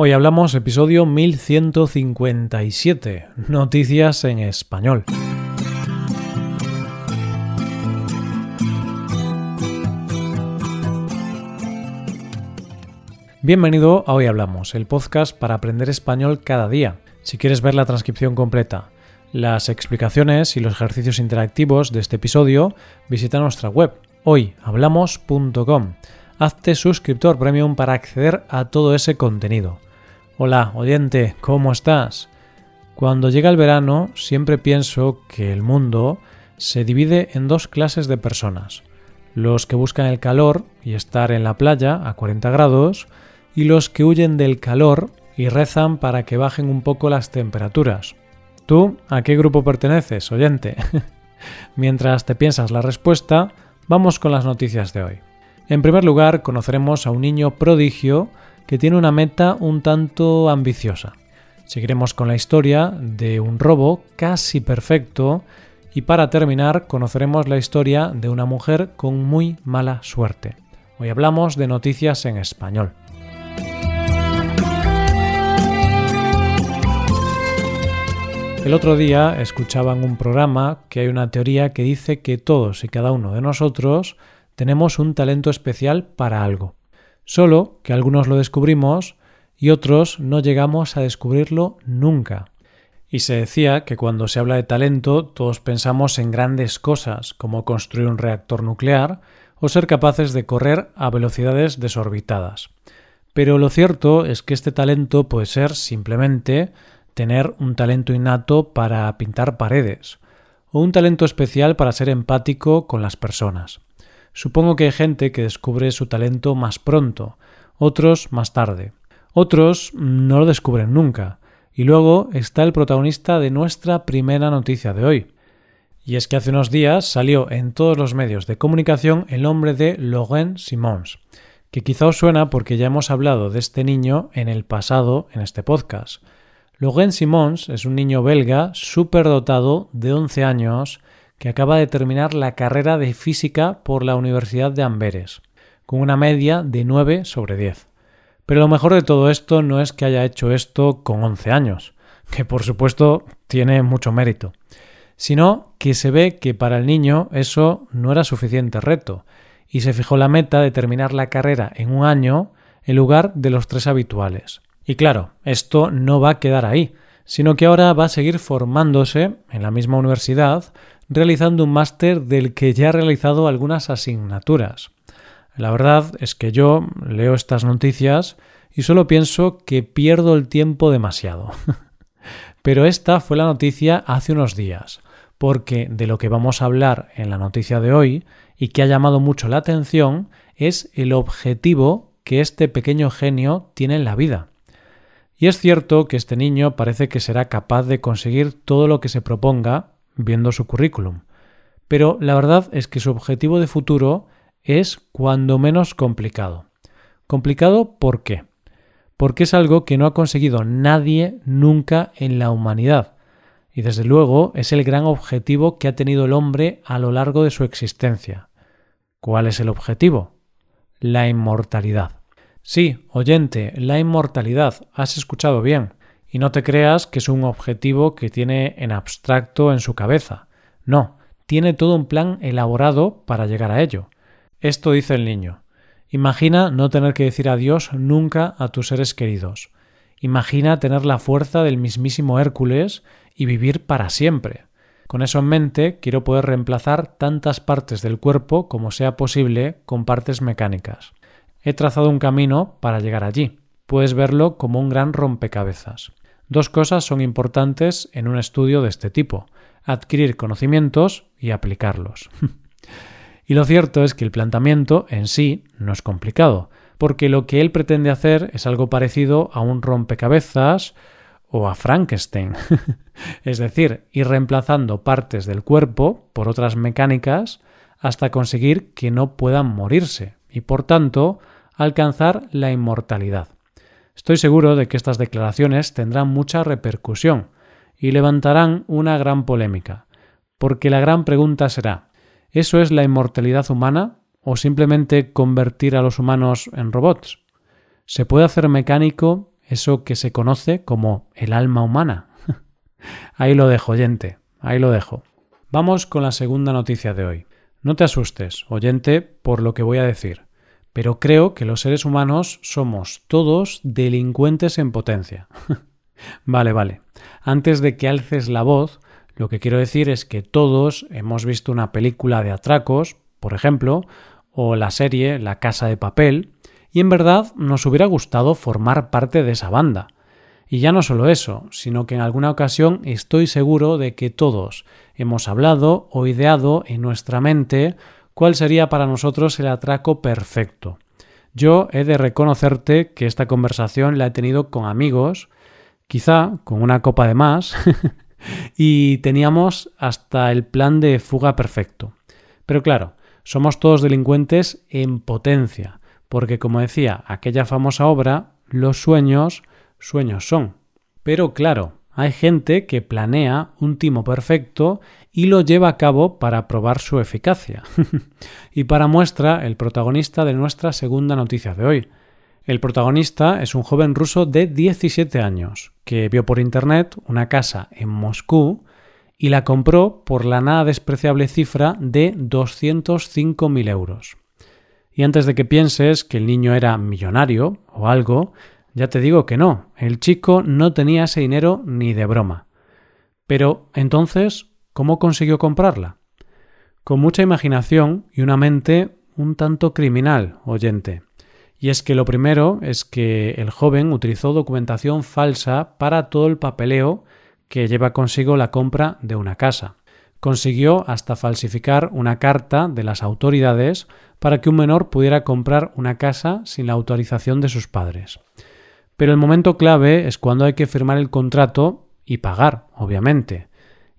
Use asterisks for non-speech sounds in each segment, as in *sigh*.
Hoy hablamos episodio 1157, Noticias en Español. Bienvenido a Hoy Hablamos, el podcast para aprender español cada día. Si quieres ver la transcripción completa, las explicaciones y los ejercicios interactivos de este episodio, visita nuestra web hoyhablamos.com. Hazte suscriptor premium para acceder a todo ese contenido. Hola, oyente, ¿cómo estás? Cuando llega el verano siempre pienso que el mundo se divide en dos clases de personas. Los que buscan el calor y estar en la playa a 40 grados y los que huyen del calor y rezan para que bajen un poco las temperaturas. ¿Tú a qué grupo perteneces, oyente? *laughs* Mientras te piensas la respuesta, vamos con las noticias de hoy. En primer lugar, conoceremos a un niño prodigio que tiene una meta un tanto ambiciosa. Seguiremos con la historia de un robo casi perfecto y para terminar conoceremos la historia de una mujer con muy mala suerte. Hoy hablamos de noticias en español. El otro día escuchaba en un programa que hay una teoría que dice que todos y cada uno de nosotros tenemos un talento especial para algo solo que algunos lo descubrimos y otros no llegamos a descubrirlo nunca. Y se decía que cuando se habla de talento todos pensamos en grandes cosas como construir un reactor nuclear o ser capaces de correr a velocidades desorbitadas. Pero lo cierto es que este talento puede ser simplemente tener un talento innato para pintar paredes o un talento especial para ser empático con las personas. Supongo que hay gente que descubre su talento más pronto, otros más tarde. Otros no lo descubren nunca. Y luego está el protagonista de nuestra primera noticia de hoy. Y es que hace unos días salió en todos los medios de comunicación el nombre de Laurent Simons, que quizá os suena porque ya hemos hablado de este niño en el pasado en este podcast. Laurent Simons es un niño belga superdotado de 11 años que acaba de terminar la carrera de física por la Universidad de Amberes, con una media de 9 sobre 10. Pero lo mejor de todo esto no es que haya hecho esto con 11 años, que por supuesto tiene mucho mérito, sino que se ve que para el niño eso no era suficiente reto, y se fijó la meta de terminar la carrera en un año en lugar de los tres habituales. Y claro, esto no va a quedar ahí, sino que ahora va a seguir formándose en la misma universidad realizando un máster del que ya ha realizado algunas asignaturas. La verdad es que yo leo estas noticias y solo pienso que pierdo el tiempo demasiado. *laughs* Pero esta fue la noticia hace unos días, porque de lo que vamos a hablar en la noticia de hoy y que ha llamado mucho la atención es el objetivo que este pequeño genio tiene en la vida. Y es cierto que este niño parece que será capaz de conseguir todo lo que se proponga viendo su currículum. Pero la verdad es que su objetivo de futuro es cuando menos complicado. Complicado ¿por qué? Porque es algo que no ha conseguido nadie nunca en la humanidad. Y desde luego es el gran objetivo que ha tenido el hombre a lo largo de su existencia. ¿Cuál es el objetivo? La inmortalidad. Sí, oyente, la inmortalidad. Has escuchado bien. Y no te creas que es un objetivo que tiene en abstracto en su cabeza. No, tiene todo un plan elaborado para llegar a ello. Esto dice el niño. Imagina no tener que decir adiós nunca a tus seres queridos. Imagina tener la fuerza del mismísimo Hércules y vivir para siempre. Con eso en mente, quiero poder reemplazar tantas partes del cuerpo como sea posible con partes mecánicas. He trazado un camino para llegar allí. Puedes verlo como un gran rompecabezas. Dos cosas son importantes en un estudio de este tipo, adquirir conocimientos y aplicarlos. *laughs* y lo cierto es que el planteamiento en sí no es complicado, porque lo que él pretende hacer es algo parecido a un rompecabezas o a Frankenstein. *laughs* es decir, ir reemplazando partes del cuerpo por otras mecánicas hasta conseguir que no puedan morirse y por tanto alcanzar la inmortalidad. Estoy seguro de que estas declaraciones tendrán mucha repercusión y levantarán una gran polémica, porque la gran pregunta será ¿eso es la inmortalidad humana o simplemente convertir a los humanos en robots? ¿Se puede hacer mecánico eso que se conoce como el alma humana. *laughs* ahí lo dejo, oyente, ahí lo dejo. Vamos con la segunda noticia de hoy. No te asustes, oyente, por lo que voy a decir, pero creo que los seres humanos somos todos delincuentes en potencia. *laughs* vale, vale. Antes de que alces la voz, lo que quiero decir es que todos hemos visto una película de atracos, por ejemplo, o la serie La Casa de Papel, y en verdad nos hubiera gustado formar parte de esa banda. Y ya no solo eso, sino que en alguna ocasión estoy seguro de que todos hemos hablado o ideado en nuestra mente cuál sería para nosotros el atraco perfecto. Yo he de reconocerte que esta conversación la he tenido con amigos, quizá con una copa de más, *laughs* y teníamos hasta el plan de fuga perfecto. Pero claro, somos todos delincuentes en potencia, porque como decía aquella famosa obra, los sueños, sueños son. Pero claro, hay gente que planea un timo perfecto y lo lleva a cabo para probar su eficacia. *laughs* y para muestra, el protagonista de nuestra segunda noticia de hoy. El protagonista es un joven ruso de 17 años, que vio por internet una casa en Moscú y la compró por la nada despreciable cifra de 205.000 euros. Y antes de que pienses que el niño era millonario o algo, ya te digo que no, el chico no tenía ese dinero ni de broma. Pero entonces, ¿cómo consiguió comprarla? Con mucha imaginación y una mente un tanto criminal, oyente. Y es que lo primero es que el joven utilizó documentación falsa para todo el papeleo que lleva consigo la compra de una casa. Consiguió hasta falsificar una carta de las autoridades para que un menor pudiera comprar una casa sin la autorización de sus padres. Pero el momento clave es cuando hay que firmar el contrato y pagar, obviamente.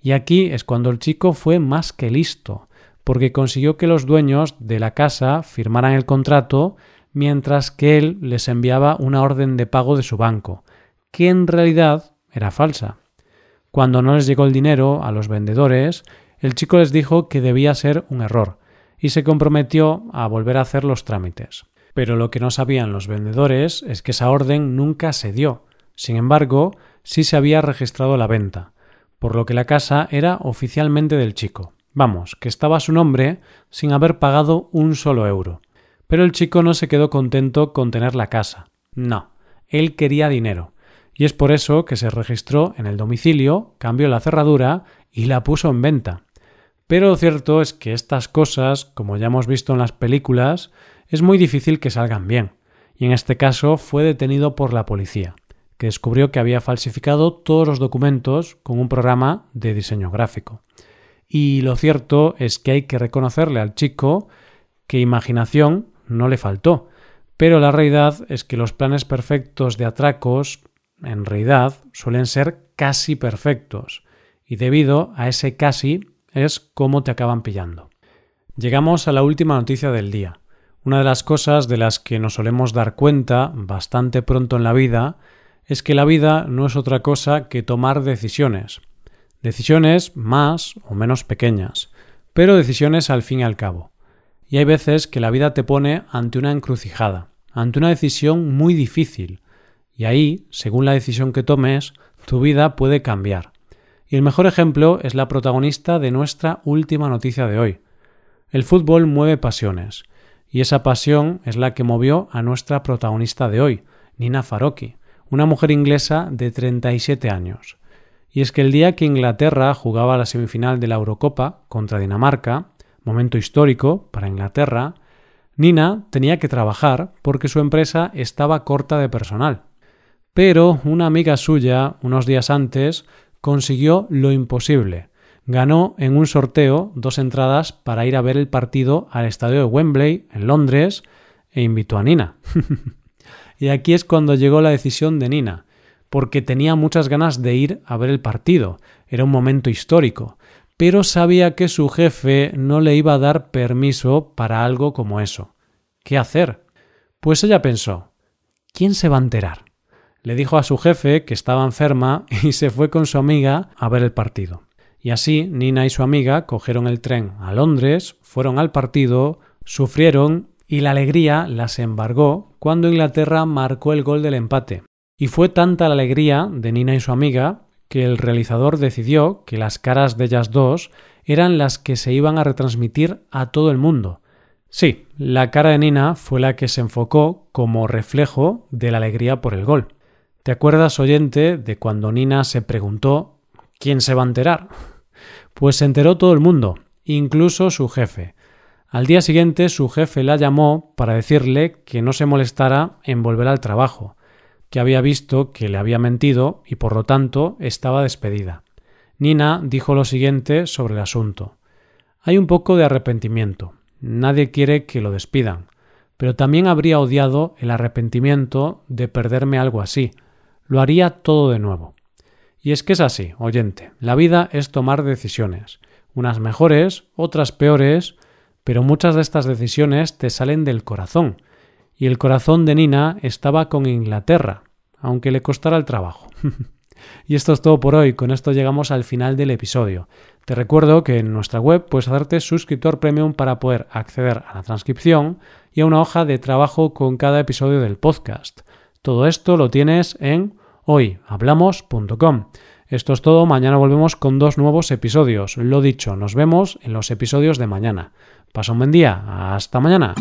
Y aquí es cuando el chico fue más que listo, porque consiguió que los dueños de la casa firmaran el contrato mientras que él les enviaba una orden de pago de su banco, que en realidad era falsa. Cuando no les llegó el dinero a los vendedores, el chico les dijo que debía ser un error, y se comprometió a volver a hacer los trámites. Pero lo que no sabían los vendedores es que esa orden nunca se dio. Sin embargo, sí se había registrado la venta, por lo que la casa era oficialmente del chico. Vamos, que estaba su nombre sin haber pagado un solo euro. Pero el chico no se quedó contento con tener la casa. No, él quería dinero, y es por eso que se registró en el domicilio, cambió la cerradura y la puso en venta. Pero lo cierto es que estas cosas, como ya hemos visto en las películas, es muy difícil que salgan bien, y en este caso fue detenido por la policía, que descubrió que había falsificado todos los documentos con un programa de diseño gráfico. Y lo cierto es que hay que reconocerle al chico que imaginación no le faltó, pero la realidad es que los planes perfectos de atracos en realidad suelen ser casi perfectos, y debido a ese casi es como te acaban pillando. Llegamos a la última noticia del día. Una de las cosas de las que nos solemos dar cuenta bastante pronto en la vida es que la vida no es otra cosa que tomar decisiones. Decisiones más o menos pequeñas, pero decisiones al fin y al cabo. Y hay veces que la vida te pone ante una encrucijada, ante una decisión muy difícil, y ahí, según la decisión que tomes, tu vida puede cambiar. Y el mejor ejemplo es la protagonista de nuestra última noticia de hoy. El fútbol mueve pasiones, y esa pasión es la que movió a nuestra protagonista de hoy, Nina Farocki, una mujer inglesa de 37 años. Y es que el día que Inglaterra jugaba la semifinal de la Eurocopa contra Dinamarca, momento histórico para Inglaterra, Nina tenía que trabajar porque su empresa estaba corta de personal. Pero una amiga suya, unos días antes, consiguió lo imposible. Ganó en un sorteo dos entradas para ir a ver el partido al estadio de Wembley, en Londres, e invitó a Nina. *laughs* y aquí es cuando llegó la decisión de Nina, porque tenía muchas ganas de ir a ver el partido. Era un momento histórico, pero sabía que su jefe no le iba a dar permiso para algo como eso. ¿Qué hacer? Pues ella pensó, ¿quién se va a enterar? Le dijo a su jefe que estaba enferma *laughs* y se fue con su amiga a ver el partido. Y así Nina y su amiga cogieron el tren a Londres, fueron al partido, sufrieron y la alegría las embargó cuando Inglaterra marcó el gol del empate. Y fue tanta la alegría de Nina y su amiga que el realizador decidió que las caras de ellas dos eran las que se iban a retransmitir a todo el mundo. Sí, la cara de Nina fue la que se enfocó como reflejo de la alegría por el gol. ¿Te acuerdas, oyente, de cuando Nina se preguntó ¿quién se va a enterar? Pues se enteró todo el mundo, incluso su jefe. Al día siguiente su jefe la llamó para decirle que no se molestara en volver al trabajo, que había visto que le había mentido y por lo tanto estaba despedida. Nina dijo lo siguiente sobre el asunto. Hay un poco de arrepentimiento. Nadie quiere que lo despidan. Pero también habría odiado el arrepentimiento de perderme algo así. Lo haría todo de nuevo. Y es que es así, oyente. La vida es tomar decisiones. Unas mejores, otras peores, pero muchas de estas decisiones te salen del corazón. Y el corazón de Nina estaba con Inglaterra, aunque le costara el trabajo. *laughs* y esto es todo por hoy. Con esto llegamos al final del episodio. Te recuerdo que en nuestra web puedes hacerte suscriptor premium para poder acceder a la transcripción y a una hoja de trabajo con cada episodio del podcast. Todo esto lo tienes en hoyhablamos.com. Esto es todo, mañana volvemos con dos nuevos episodios. Lo dicho, nos vemos en los episodios de mañana. Pasa un buen día, hasta mañana.